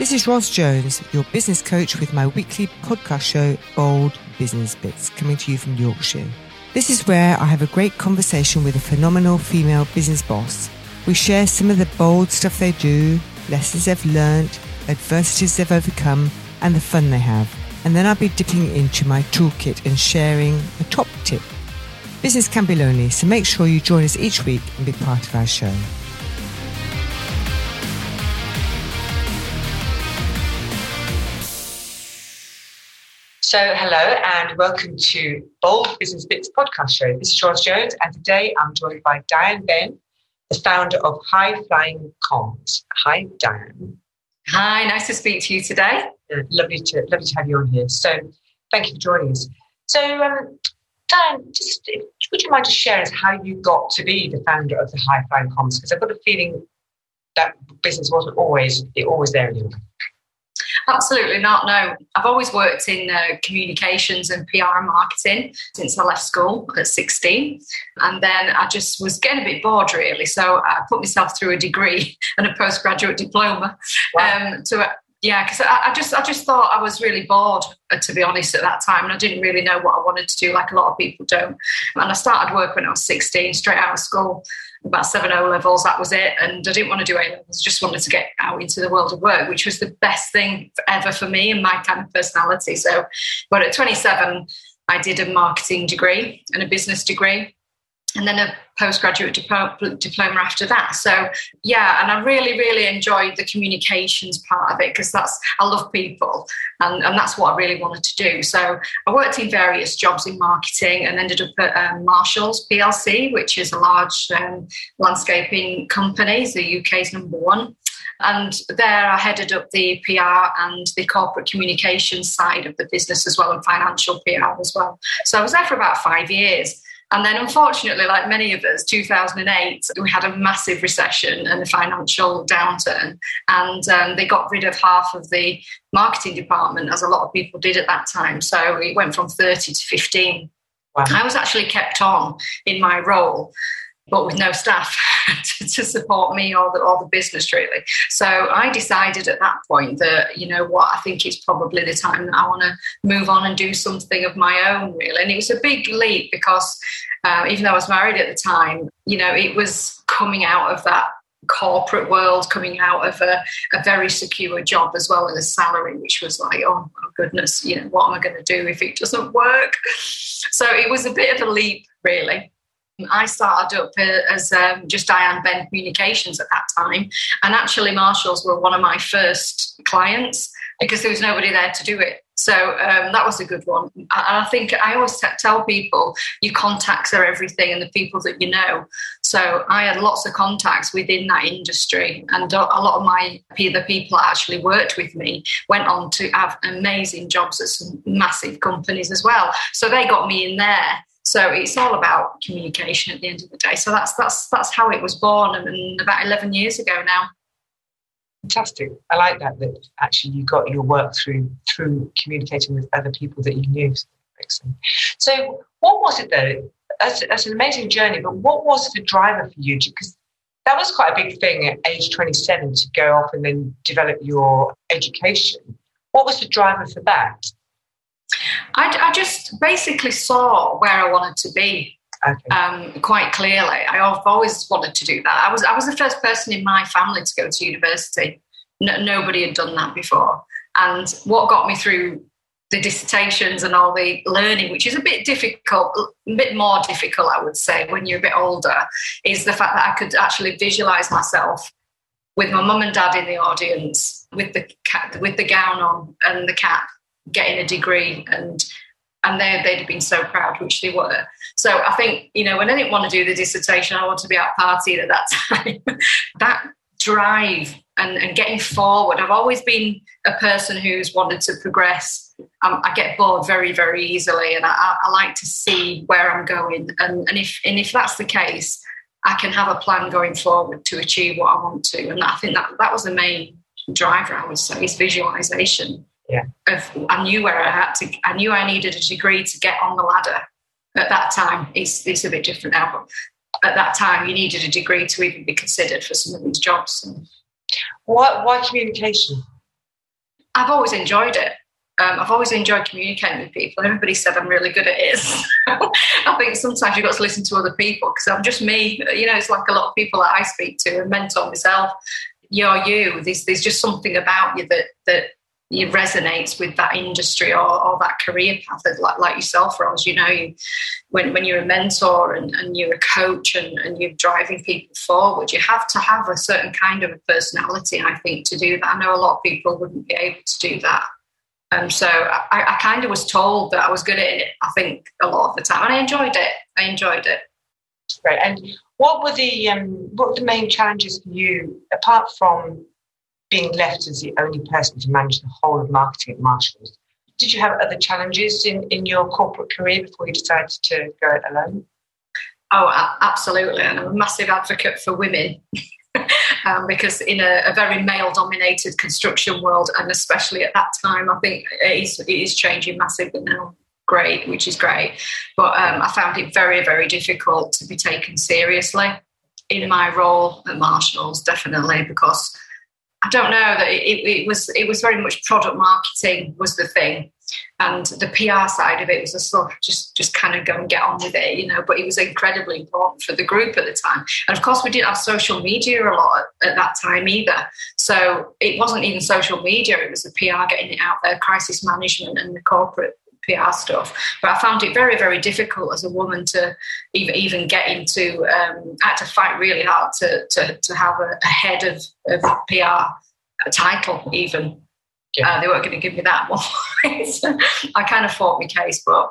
This is Ros Jones, your business coach with my weekly podcast show, Bold Business Bits, coming to you from Yorkshire. This is where I have a great conversation with a phenomenal female business boss. We share some of the bold stuff they do, lessons they've learned, adversities they've overcome, and the fun they have. And then I'll be dipping into my toolkit and sharing a top tip. Business can be lonely, so make sure you join us each week and be part of our show. So, hello and welcome to Bold Business Bits podcast show. This is Charles Jones, and today I'm joined by Diane Ben, the founder of High Flying Comms. Hi, Diane. Hi, nice to speak to you today. Lovely to lovely to have you on here. So, thank you for joining us. So, um, Diane, just would you mind just sharing us how you got to be the founder of the High Flying Comms? Because I've got a feeling that business wasn't always it always there anyway. Absolutely not. No, I've always worked in uh, communications and PR and marketing since I left school at 16. And then I just was getting a bit bored, really. So I put myself through a degree and a postgraduate diploma wow. um, to yeah, because I, I, just I just thought I was really bored, uh, to be honest, at that time, and I didn't really know what I wanted to do, like a lot of people don't. And I started work when I was 16, straight out of school, about seven O levels. That was it, and I didn't want to do A levels. Just wanted to get out into the world of work, which was the best thing ever for me and my kind of personality. So, but at 27, I did a marketing degree and a business degree and then a postgraduate diploma after that. So yeah, and I really, really enjoyed the communications part of it because that's I love people, and, and that's what I really wanted to do. So I worked in various jobs in marketing and ended up at um, Marshalls PLC, which is a large um, landscaping company, the UK's number one. And there I headed up the PR and the corporate communications side of the business as well, and financial PR as well. So I was there for about five years. And then, unfortunately, like many of us, 2008, we had a massive recession and a financial downturn. And um, they got rid of half of the marketing department, as a lot of people did at that time. So it went from 30 to 15. Wow. I was actually kept on in my role but with no staff to, to, support me or the, or the business really. So I decided at that point that, you know what, I think it's probably the time that I want to move on and do something of my own really. And it was a big leap because uh, even though I was married at the time, you know, it was coming out of that corporate world coming out of a, a, very secure job as well as a salary which was like oh, oh goodness you know what am i going to do if it doesn't work so it was a bit of a leap really I started up as um, just Diane Ben Communications at that time. And actually, Marshalls were one of my first clients because there was nobody there to do it. So um, that was a good one. And I think I always tell people your contacts are everything and the people that you know. So I had lots of contacts within that industry. And a lot of my the people that actually worked with me went on to have amazing jobs at some massive companies as well. So they got me in there. So it's all about communication at the end of the day. So that's that's that's how it was born, and, about eleven years ago now. Fantastic. I like that. That actually you got your work through through communicating with other people that you knew. Excellent. So what was it though? That's, that's an amazing journey. But what was the driver for you? Because that was quite a big thing at age 27 to go off and then develop your education. What was the driver for that? I, I just basically saw where I wanted to be Okay. Um, quite clearly. I've always wanted to do that. I was I was the first person in my family to go to university. No, nobody had done that before. And what got me through the dissertations and all the learning, which is a bit difficult, a bit more difficult, I would say, when you're a bit older, is the fact that I could actually visualize myself with my mum and dad in the audience, with the with the gown on and the cap, getting a degree and and they, they'd have been so proud, which they were. So I think, you know, when I didn't want to do the dissertation, I wanted to be out partying at that time. that drive and, and getting forward, I've always been a person who's wanted to progress. Um, I get bored very, very easily, and I, I like to see where I'm going. And, and if and if that's the case, I can have a plan going forward to achieve what I want to. And I think that that was the main driver, I would say, is visualization yeah. Of, I knew where I had to. I knew I needed a degree to get on the ladder. At that time, it's it's a bit different now, but at that time, you needed a degree to even be considered for some of these jobs. Why, why communication? I've always enjoyed it. Um, I've always enjoyed communicating with people. Everybody said I'm really good at it. I think sometimes you've got to listen to other people because I'm just me. You know, it's like a lot of people that I speak to and mentor myself. You're you. There's, there's just something about you that that it resonates with that industry or, or that career path like, like yourself Ros you know you, when, when you're a mentor and, and you're a coach and, and you're driving people forward you have to have a certain kind of a personality i think to do that. I know a lot of people wouldn't be able to do that. Um, so I, I kind of was told that i was good at it i think a lot of the time and i enjoyed it. I enjoyed it. Right. And what were the um, what were the main challenges for you apart from being left as the only person to manage the whole of marketing at Marshalls. Did you have other challenges in, in your corporate career before you decided to go it alone? Oh, absolutely. And I'm a massive advocate for women. um, because in a, a very male dominated construction world, and especially at that time, I think it is, it is changing massively now. Great, which is great. But um, I found it very, very difficult to be taken seriously in my role at Marshalls, definitely, because I don't know that it, it, was it was very much product marketing was the thing, and the PR side of it was a sort of just just kind of go and get on with it, you know. But it was incredibly important for the group at the time, and of course we didn't have social media a lot at that time either. So it wasn't even social media; it was the PR getting it out there, crisis management, and the corporate PR stuff. But I found it very, very difficult as a woman to even, even get into. Um, I had to fight really hard to to, to have a, a head of, of PR a title even. Yeah. Uh, they weren't going to give me that one. so I kind of fought my case, but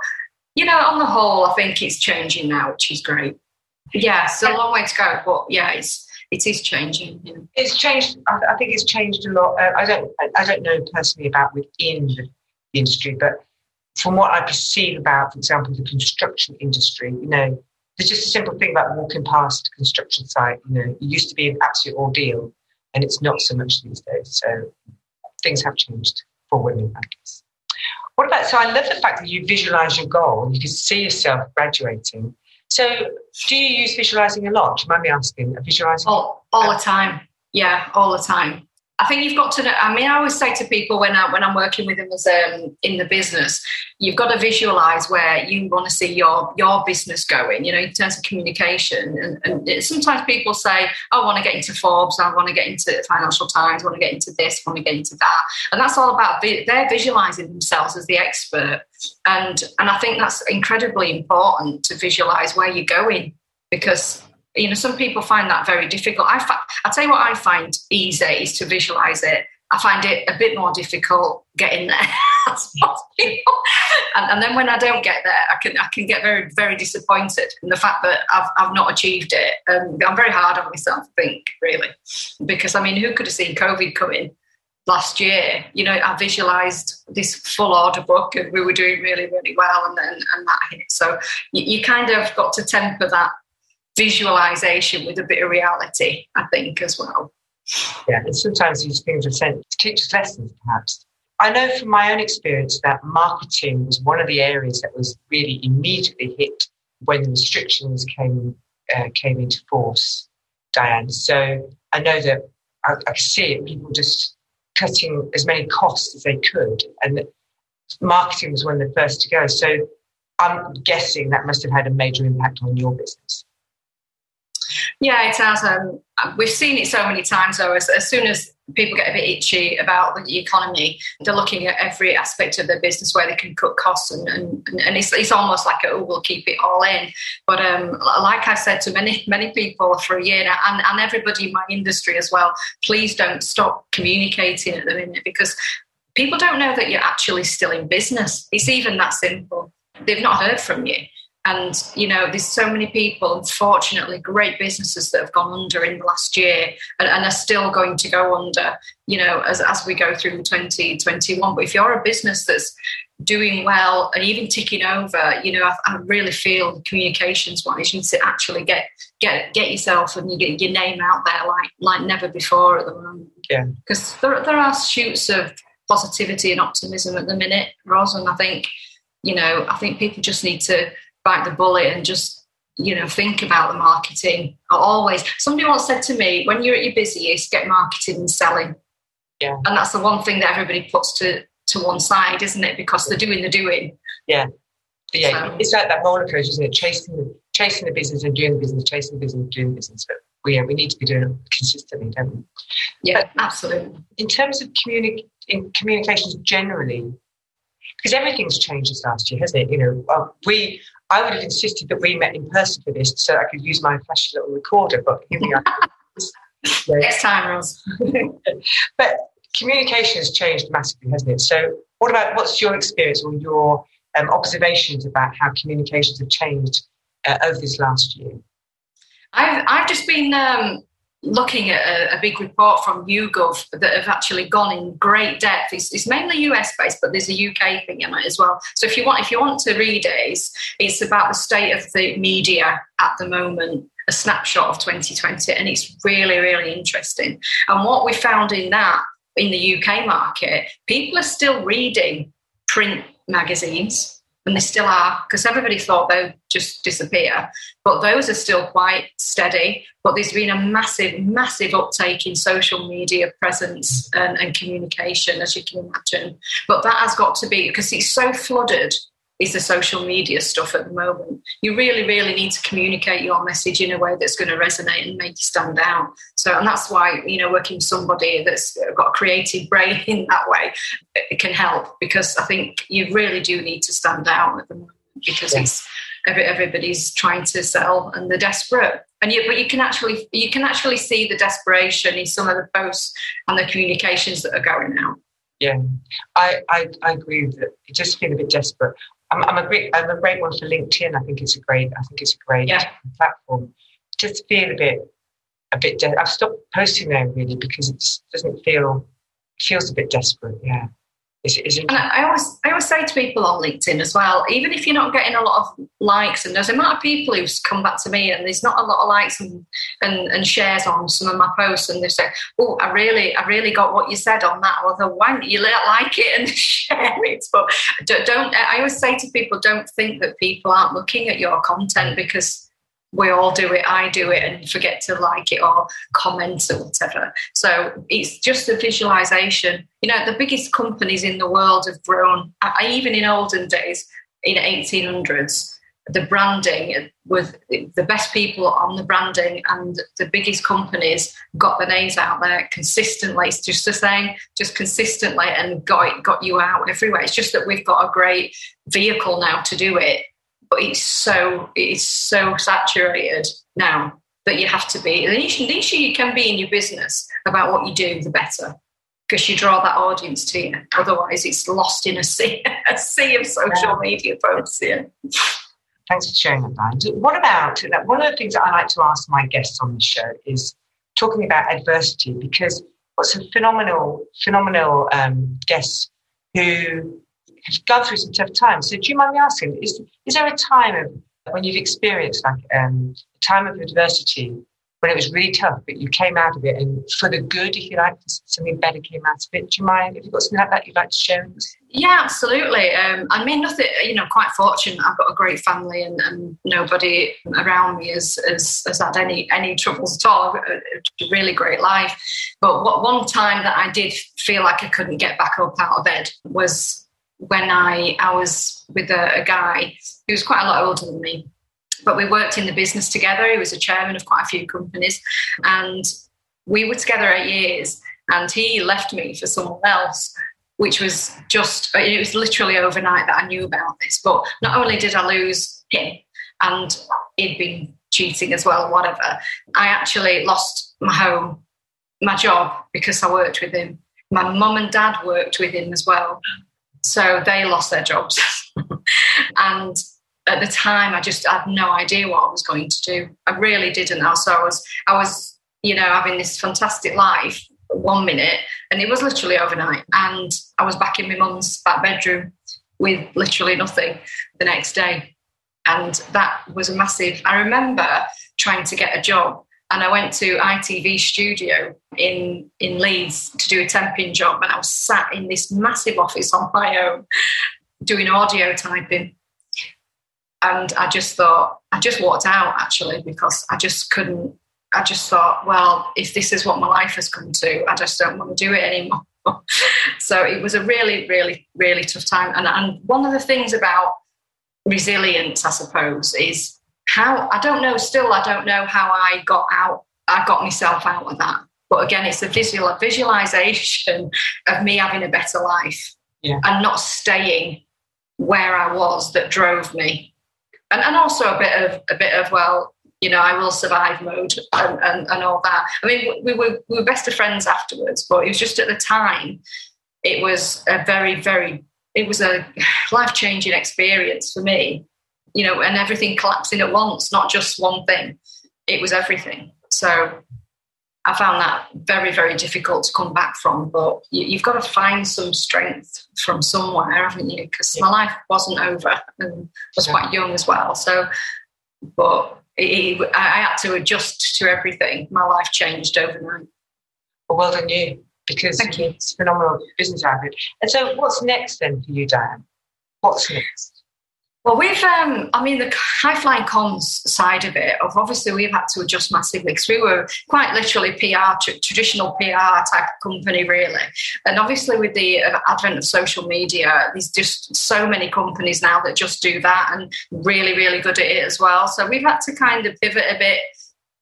you know, on the whole, I think it's changing now, which is great. Yeah, it's a long way to go, but yeah, it's it is changing. Yeah. It's changed. I, I, think it's changed a lot. Uh, I don't. I don't know personally about within the industry, but from what I perceive about, for example, the construction industry, you know, there's just a simple thing about walking past a construction site. You know, it used to be an absolute ordeal, and it's not so much these days. So things have changed for women, I guess. What about? So I love the fact that you visualize your goal and you can see yourself graduating. So do you use visualizing a lot? Do you mind me asking? Visualizing all, all the time. Yeah, all the time. I think you've got to know. I mean, I always say to people when I when I'm working with them as um, in the business, you've got to visualize where you want to see your your business going. You know, in terms of communication, and, and sometimes people say, oh, "I want to get into Forbes. I want to get into Financial Times. I want to get into this. I want to get into that." And that's all about they're visualizing themselves as the expert, and and I think that's incredibly important to visualize where you're going because you know, some people find that very difficult. I fi- I'll tell you what I find easy is to visualize it. I find it a bit more difficult getting there. and, and, then when I don't get there, I can I can get very very disappointed in the fact that I've I've not achieved it. Um, I'm very hard on myself, I think, really, because I mean, who could have seen COVID coming? last year, you know, I visualized this full order book and we were doing really, really well and then and that hit. So you, you kind of got to temper that visualization with a bit of reality, I think, as well. Yeah, and sometimes these things are sent to teach us lessons, perhaps. I know from my own experience that marketing was one of the areas that was really immediately hit when the restrictions came uh, came into force, Diane. So I know that I, I see it, people just cutting as many costs as they could, and marketing was one of the first to go. So I'm guessing that must have had a major impact on your business. Yeah, it has. Um, we've seen it so many times, though. As, as, soon as people get a bit itchy about the economy, they're looking at every aspect of their business where they can cut costs, and, and, and it's, it's almost like, oh, we'll keep it all in. But um, like I said to many many people for a year now, and, and everybody in my industry as well, please don't stop communicating at the minute because people don't know that you're actually still in business. It's even that simple. They've not heard from you. And, you know, there's so many people, unfortunately, great businesses that have gone under in the last year and, and are still going to go under, you know, as, as we go through 2021. But if you're a business that's doing well and even ticking over, you know, I, I really feel communications wise, you need to actually get get get yourself and you get your name out there like like never before at the moment. Yeah. Because there, there are shoots of positivity and optimism at the minute, Ros, and I think, you know, I think people just need to bite the bullet and just you know think about the marketing always somebody once said to me when you're at your busiest get marketing and selling Yeah. And that's the one thing that everybody puts to, to one side, isn't it? Because they're doing the doing. Yeah. But yeah, So- it's like that roller coaster, isn't it? Chasing the chasing the business and doing the business, chasing the business and doing the business. But we, yeah, we need to be doing it consistently, don't we? Yeah, absolutely. In terms of communi- in communications generally, because everything's changed this last year, hasn't it? You know, well, we I would have insisted that we met in person for this so I could use my flashy little recorder, but here we are. Next time, Ros. but communication has changed massively, hasn't it? So, what about what's your experience or your um, observations about how communications have changed uh, over this last year? I've, I've just been um, looking at a, a big report from YouGov that have actually gone in great depth. It's, it's mainly US based, but there's a UK thing in it as well. So if you want, if you want to read it, it's, it's about the state of the media at the moment, a snapshot of 2020, and it's really, really interesting. And what we found in that in the UK market, people are still reading print magazines. And they still are, because everybody thought they'd just disappear. But those are still quite steady. But there's been a massive, massive uptake in social media presence and, and communication, as you can imagine. But that has got to be because it's so flooded is the social media stuff at the moment. You really, really need to communicate your message in a way that's going to resonate and make you stand out. So, and that's why, you know, working with somebody that's got a creative brain in that way, it can help because I think you really do need to stand out at the moment because Yeah. it's every, everybody's trying to sell and they're desperate. And you, but you can actually you can actually see the desperation in some of the posts and the communications that are going out. Yeah, I, I, I agree with it. It just feel a bit desperate. I'm, I'm a great I'm a great one for LinkedIn. I think it's a great I think it's a great Yeah. platform. Just feel a bit a bit. De- I've stopped posting there really because it just doesn't feel feels a bit desperate. Yeah, it's, it's And I always, I always say to people on LinkedIn as well, even if you're not getting a lot of likes, and there's a amount of people who's come back to me, and there's not a lot of likes and, and, and shares on some of my posts, and they say, "Oh, I really, I really got what you said on that." Then why don't you li- like it and share it? But don't. I always say to people, don't think that people aren't looking at your content because we all do it. I do it, and forget to like it or comment or whatever. So it's just a visualization. You know, the biggest companies in the world have grown. Uh, even in olden days, in 1800s, the branding with the best people on the branding and the biggest companies got the names out there consistently. It's just the same, just consistently, and got got you out everywhere. It's just that we've got a great vehicle now to do it, but it's so it's so saturated now that you have to be. The niche you can be in your business about what you do, the better. Because you draw that audience to you. Otherwise, it's lost in a sea, a sea of social media posts. Yeah. Thanks for sharing that, Diane. What about one of the things that I like to ask my guests on the show is talking about adversity because what's a phenomenal, phenomenal um, guests who gone through some tough times. So, do you mind me asking, is is there a time of when you've experienced like um, a time of adversity when it was really tough, but you came out of it and for the good, if you like, something better came out of it? Do you mind if you've got something like that you'd like to share with us? Yeah, absolutely. Um, I mean, nothing. You know, quite fortunate. I've got a great family, and, and nobody around me has, has has had any any troubles at all. A, a really great life. But what one time that I did feel like I couldn't get back up out of bed was when I I was with a, a guy who was quite a lot older than me, but we worked in the business together. He was a chairman of quite a few companies, and we were together eight years. And he left me for someone else which was just it was literally overnight that I knew about this. But not only did I lose him and he'd been cheating as well, whatever, I actually lost my home, my job because I worked with him. My mum and dad worked with him as well. So they lost their jobs. and at the time I just had no idea what I was going to do. I really didn't. So I was I was, you know, having this fantastic life one minute and it was literally overnight and i was back in my mum's back bedroom with literally nothing the next day and that was a massive i remember trying to get a job and i went to itv studio in in leeds to do a temping job and i was sat in this massive office on my own doing audio typing and i just thought i just walked out actually because i just couldn't I just thought, well, if this is what my life has come to, I just don't want to do it anymore. so it was a really, really, really tough time. And, and one of the things about resilience, I suppose, is how I don't know, still, I don't know how I got out, I got myself out of that. But again, it's a visual visualization of me having a better life yeah. and not staying where I was that drove me. And, and also a bit of a bit of well, you know, I will survive mode and, and, and all that. I mean, we were we were best of friends afterwards, but it was just at the time, it was a very, very it was a life changing experience for me, you know, and everything collapsing at once, not just one thing. It was everything. So I found that very, very difficult to come back from. But you, have got to find some strength from somewhere, haven't you? Because yeah. my life wasn't over and I was yeah. quite young as well. So, but it, it, I had to adjust to everything. My life changed overnight. Well, well done you, because Thank you. it's phenomenal business habit. And so, what's next then for you, Diane? What's next? Well, we've, um, I mean, the High Flying Comms side of it, of obviously we've had to adjust massively because we were quite literally PR, traditional PR type of company, really. And obviously, with the advent of social media, there's just so many companies now that just do that and really, really good at it as well. So we've had to kind of pivot a bit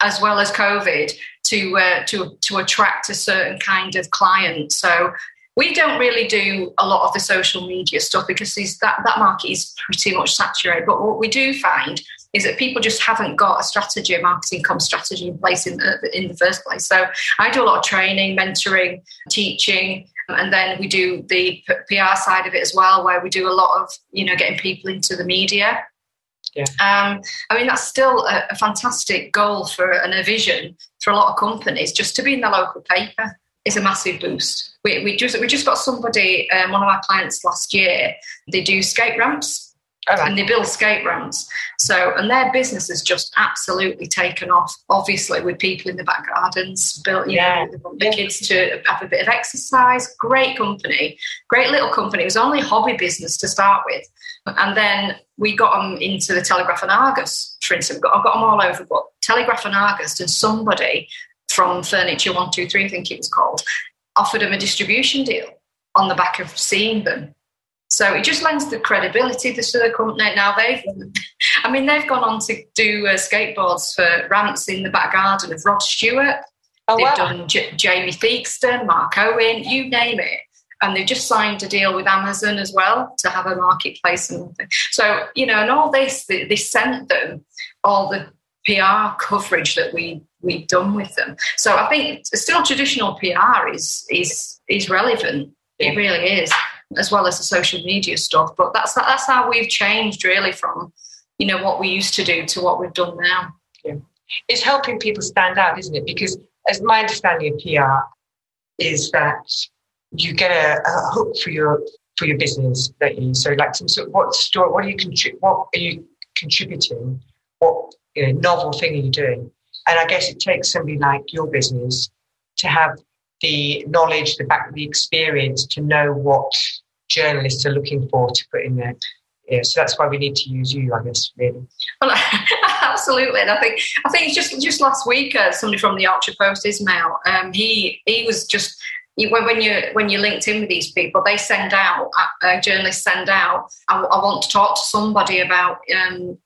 as well as COVID to uh, to to attract a certain kind of client. So we don't really do a lot of the social media stuff because that, that market is pretty much saturated. But what we do find is that people just haven't got a strategy, a marketing com strategy in place in the, in the first place. So I do a lot of training, mentoring, teaching, and then we do the PR side of it as well, where we do a lot of you know getting people into the media. Yeah. Um, I mean, that's still a, a fantastic goal for and a vision for a lot of companies just to be in the local paper is a massive boost. We, we just we just got somebody, um, one of our clients last year. They do skate ramps oh, and they build skate ramps. So and their business has just absolutely taken off. Obviously, with people in the back gardens, built you yeah. know the kids to have a bit of exercise. Great company, great little company. It was only a hobby business to start with, and then we got them into the Telegraph and Argus. For instance, I got them all over, but Telegraph and Argus and somebody from Furniture 123, I think it was called, offered them a distribution deal on the back of seeing them. So it just lends the credibility to the company. Now they've, I mean, they've gone on to do uh, skateboards for ramps in the back garden of Rod Stewart. Oh, they've wow. done J- Jamie Theakston, Mark Owen, you name it. And they've just signed a deal with Amazon as well to have a marketplace and everything. So, you know, and all this, they, they sent them all the PR coverage that we we've done with them. So I think still traditional PR is is is relevant. It really is, as well as the social media stuff. But that's that's how we've changed really from you know what we used to do to what we've done now. Yeah. It's helping people stand out, isn't it? Because as my understanding of PR is that you get a, a hook for your for your business, that you? So like some sort of what story, what are you contrib- what are you contributing? What you know, novel thing are you doing? And I guess it takes somebody like your business to have the knowledge, the back, the experience to know what journalists are looking for to put in there. Yeah, so that's why we need to use you, I guess, really. Well, absolutely, and I think I think just just last week, uh, somebody from the Yorkshire Post, Ismail, um, he he was just when you when you linked in with these people, they send out uh, journalists send out. I, I, want to talk to somebody about um,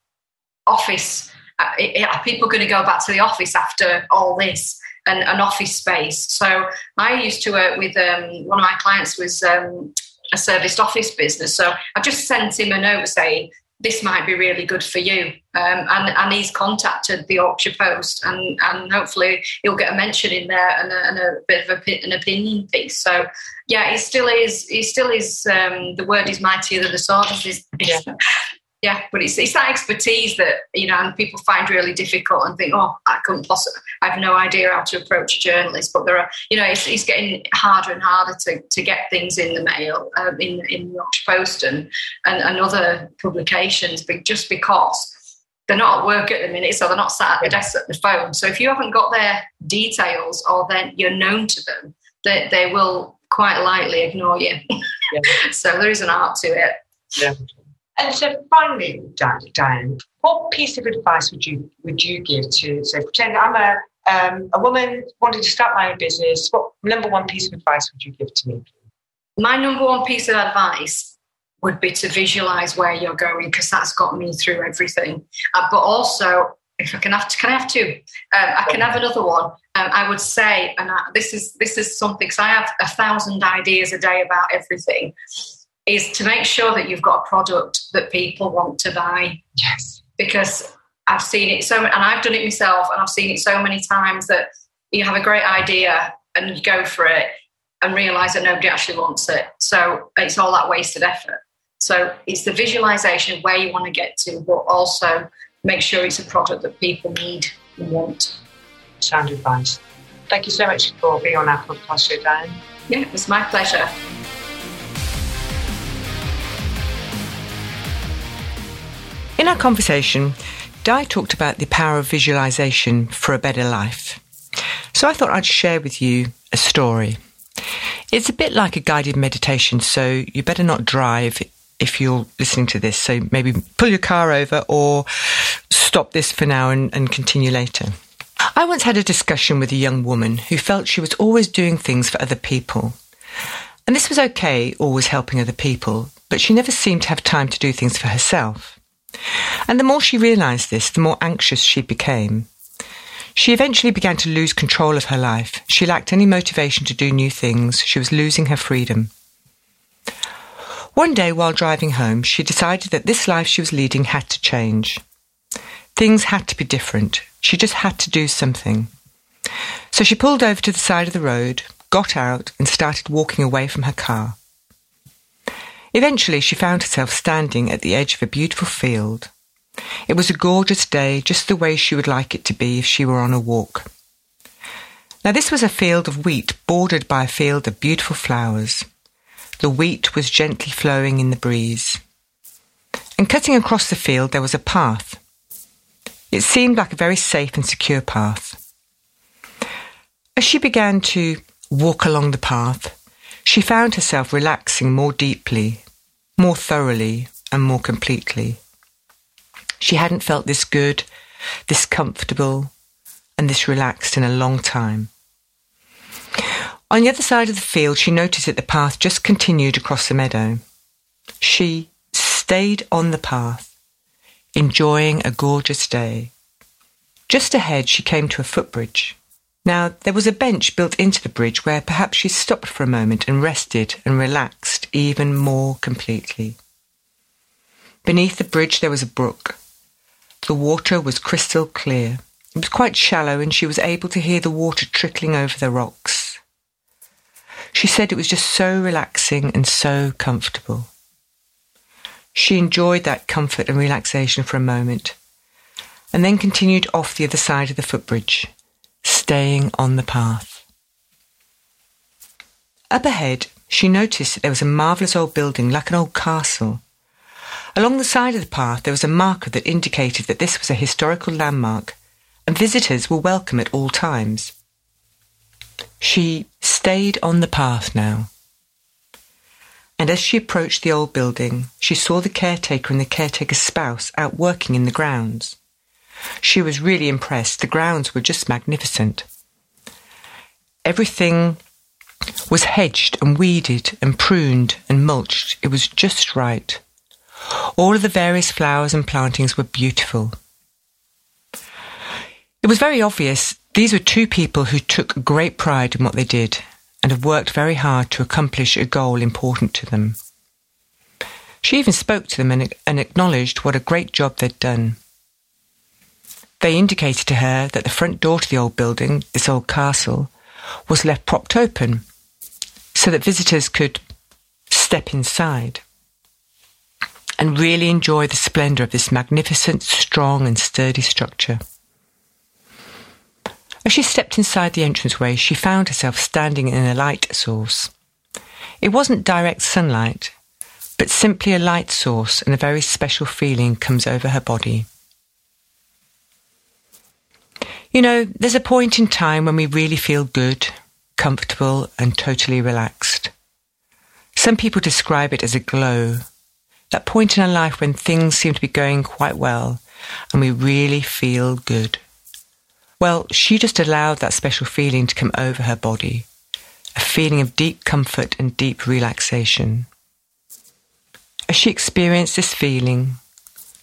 office are people going to go back to the office after all this and an office space? So I used to work with um, one of my clients was um, a serviced office business. So I just sent him a note saying this might be really good for you, um, and and he's contacted the Yorkshire Post, and and hopefully he'll get a mention in there and a, and a bit of a, an opinion piece. So yeah, he still is. He still is. Um, the word is mightier than the sword. Is, yeah yeah, but it's, it's that expertise that you know, and people find really difficult and think, oh, I couldn't possibly, I have no idea how to approach a journalist. But there are, you know, it's, it's getting harder and harder to, to get things in the mail, um, in in the Yorkshire Post and, and and other publications, but just because they're not at work at the minute, so they're not sat at the desk at the phone. So if you haven't got their details or then you're known to them, they, they will quite likely ignore you. Yeah. so there is an art to it. Yeah. And so, finally, Diane, what piece of advice would you would you give to? So, pretend I'm a um, a woman wanting to start my own business, what number one piece of advice would you give to me? My number one piece of advice would be to visualize where you're going because that's got me through everything. Uh, but also, if I can have, to, can I have two? Um, I can have another one. Um, I would say, and I, this is this is something because I have a thousand ideas a day about everything. Is to make sure that you've got a product that people want to buy. Yes. Because I've seen it so, and I've done it myself, and I've seen it so many times that you have a great idea and you go for it and realize that nobody actually wants it. So it's all that wasted effort. So it's the visualization of where you want to get to, but also make sure it's a product that people need and want. Sound advice. Thank you so much for being on our podcast Diane. Yeah, it was my pleasure. In our conversation, Di talked about the power of visualization for a better life. So I thought I'd share with you a story. It's a bit like a guided meditation, so you better not drive if you're listening to this. So maybe pull your car over or stop this for now and, and continue later. I once had a discussion with a young woman who felt she was always doing things for other people. And this was okay, always helping other people, but she never seemed to have time to do things for herself. And the more she realised this, the more anxious she became. She eventually began to lose control of her life. She lacked any motivation to do new things. She was losing her freedom. One day, while driving home, she decided that this life she was leading had to change. Things had to be different. She just had to do something. So she pulled over to the side of the road, got out, and started walking away from her car. Eventually, she found herself standing at the edge of a beautiful field. It was a gorgeous day, just the way she would like it to be if she were on a walk. Now, this was a field of wheat bordered by a field of beautiful flowers. The wheat was gently flowing in the breeze. And cutting across the field, there was a path. It seemed like a very safe and secure path. As she began to walk along the path, she found herself relaxing more deeply, more thoroughly, and more completely. She hadn't felt this good, this comfortable, and this relaxed in a long time. On the other side of the field, she noticed that the path just continued across the meadow. She stayed on the path, enjoying a gorgeous day. Just ahead, she came to a footbridge. Now, there was a bench built into the bridge where perhaps she stopped for a moment and rested and relaxed even more completely. Beneath the bridge there was a brook. The water was crystal clear. It was quite shallow and she was able to hear the water trickling over the rocks. She said it was just so relaxing and so comfortable. She enjoyed that comfort and relaxation for a moment and then continued off the other side of the footbridge staying on the path. Up ahead, she noticed that there was a marvellous old building like an old castle. Along the side of the path, there was a marker that indicated that this was a historical landmark and visitors were welcome at all times. She stayed on the path now. And as she approached the old building, she saw the caretaker and the caretaker's spouse out working in the grounds. She was really impressed. The grounds were just magnificent. Everything was hedged and weeded and pruned and mulched. It was just right. All of the various flowers and plantings were beautiful. It was very obvious these were two people who took great pride in what they did and have worked very hard to accomplish a goal important to them. She even spoke to them and, and acknowledged what a great job they'd done. They indicated to her that the front door to the old building, this old castle, was left propped open so that visitors could step inside and really enjoy the splendour of this magnificent, strong, and sturdy structure. As she stepped inside the entranceway, she found herself standing in a light source. It wasn't direct sunlight, but simply a light source, and a very special feeling comes over her body. You know, there's a point in time when we really feel good, comfortable, and totally relaxed. Some people describe it as a glow, that point in our life when things seem to be going quite well and we really feel good. Well, she just allowed that special feeling to come over her body, a feeling of deep comfort and deep relaxation. As she experienced this feeling,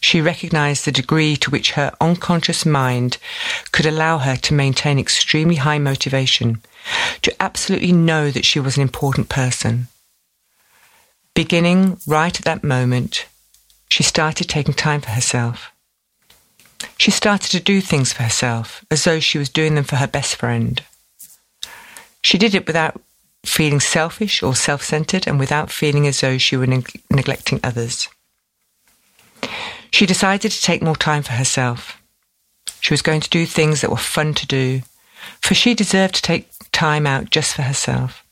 she recognized the degree to which her unconscious mind could allow her to maintain extremely high motivation, to absolutely know that she was an important person. Beginning right at that moment, she started taking time for herself. She started to do things for herself as though she was doing them for her best friend. She did it without feeling selfish or self centered and without feeling as though she were neg- neglecting others. She decided to take more time for herself. She was going to do things that were fun to do, for she deserved to take time out just for herself.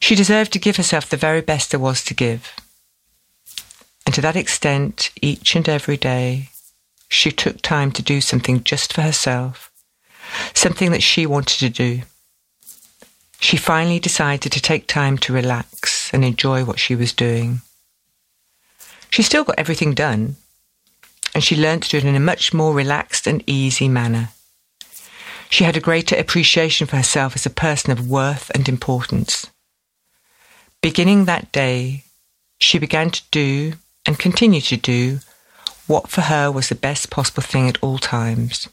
She deserved to give herself the very best there was to give. And to that extent, each and every day, she took time to do something just for herself, something that she wanted to do. She finally decided to take time to relax and enjoy what she was doing. She still got everything done, and she learned to do it in a much more relaxed and easy manner. She had a greater appreciation for herself as a person of worth and importance. Beginning that day, she began to do and continue to do what for her was the best possible thing at all times.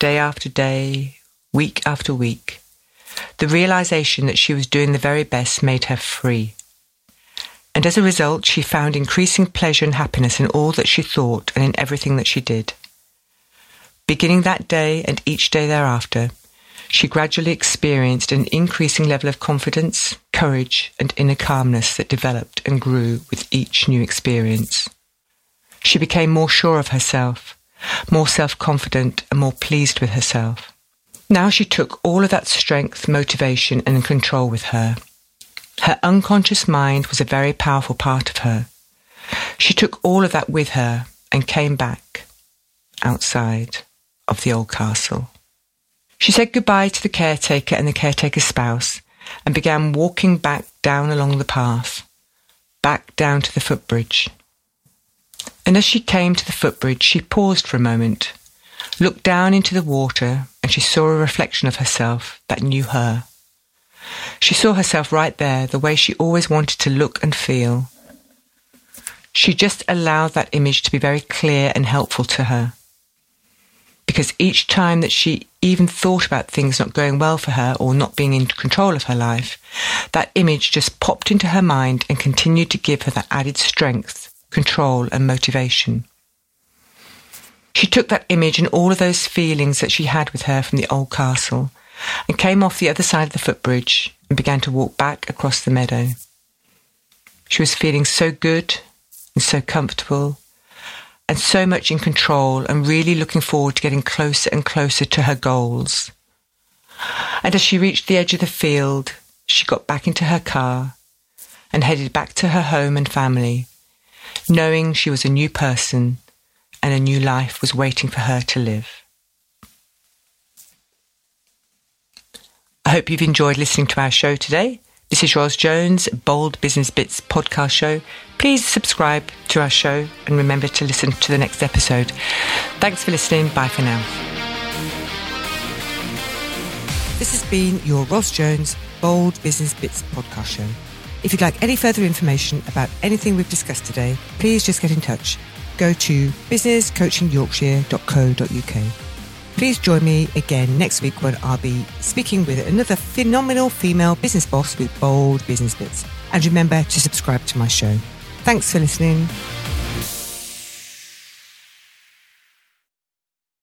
Day after day, week after week, the realization that she was doing the very best made her free and as a result, she found increasing pleasure and happiness in all that she thought and in everything that she did. Beginning that day and each day thereafter, she gradually experienced an increasing level of confidence, courage, and inner calmness that developed and grew with each new experience. She became more sure of herself, more self confident, and more pleased with herself. Now she took all of that strength, motivation, and control with her her unconscious mind was a very powerful part of her. She took all of that with her and came back outside of the old castle. She said goodbye to the caretaker and the caretaker's spouse and began walking back down along the path, back down to the footbridge. And as she came to the footbridge, she paused for a moment, looked down into the water, and she saw a reflection of herself that knew her. She saw herself right there, the way she always wanted to look and feel. She just allowed that image to be very clear and helpful to her. Because each time that she even thought about things not going well for her or not being in control of her life, that image just popped into her mind and continued to give her that added strength, control, and motivation. She took that image and all of those feelings that she had with her from the old castle and came off the other side of the footbridge and began to walk back across the meadow. She was feeling so good and so comfortable and so much in control and really looking forward to getting closer and closer to her goals. And as she reached the edge of the field, she got back into her car and headed back to her home and family, knowing she was a new person and a new life was waiting for her to live. I hope you've enjoyed listening to our show today. This is Ros Jones, Bold Business Bits podcast show. Please subscribe to our show and remember to listen to the next episode. Thanks for listening. Bye for now. This has been your Ros Jones Bold Business Bits podcast show. If you'd like any further information about anything we've discussed today, please just get in touch. Go to businesscoachingyorkshire.co.uk. Please join me again next week when I'll be speaking with another phenomenal female business boss with bold business bits. And remember to subscribe to my show. Thanks for listening.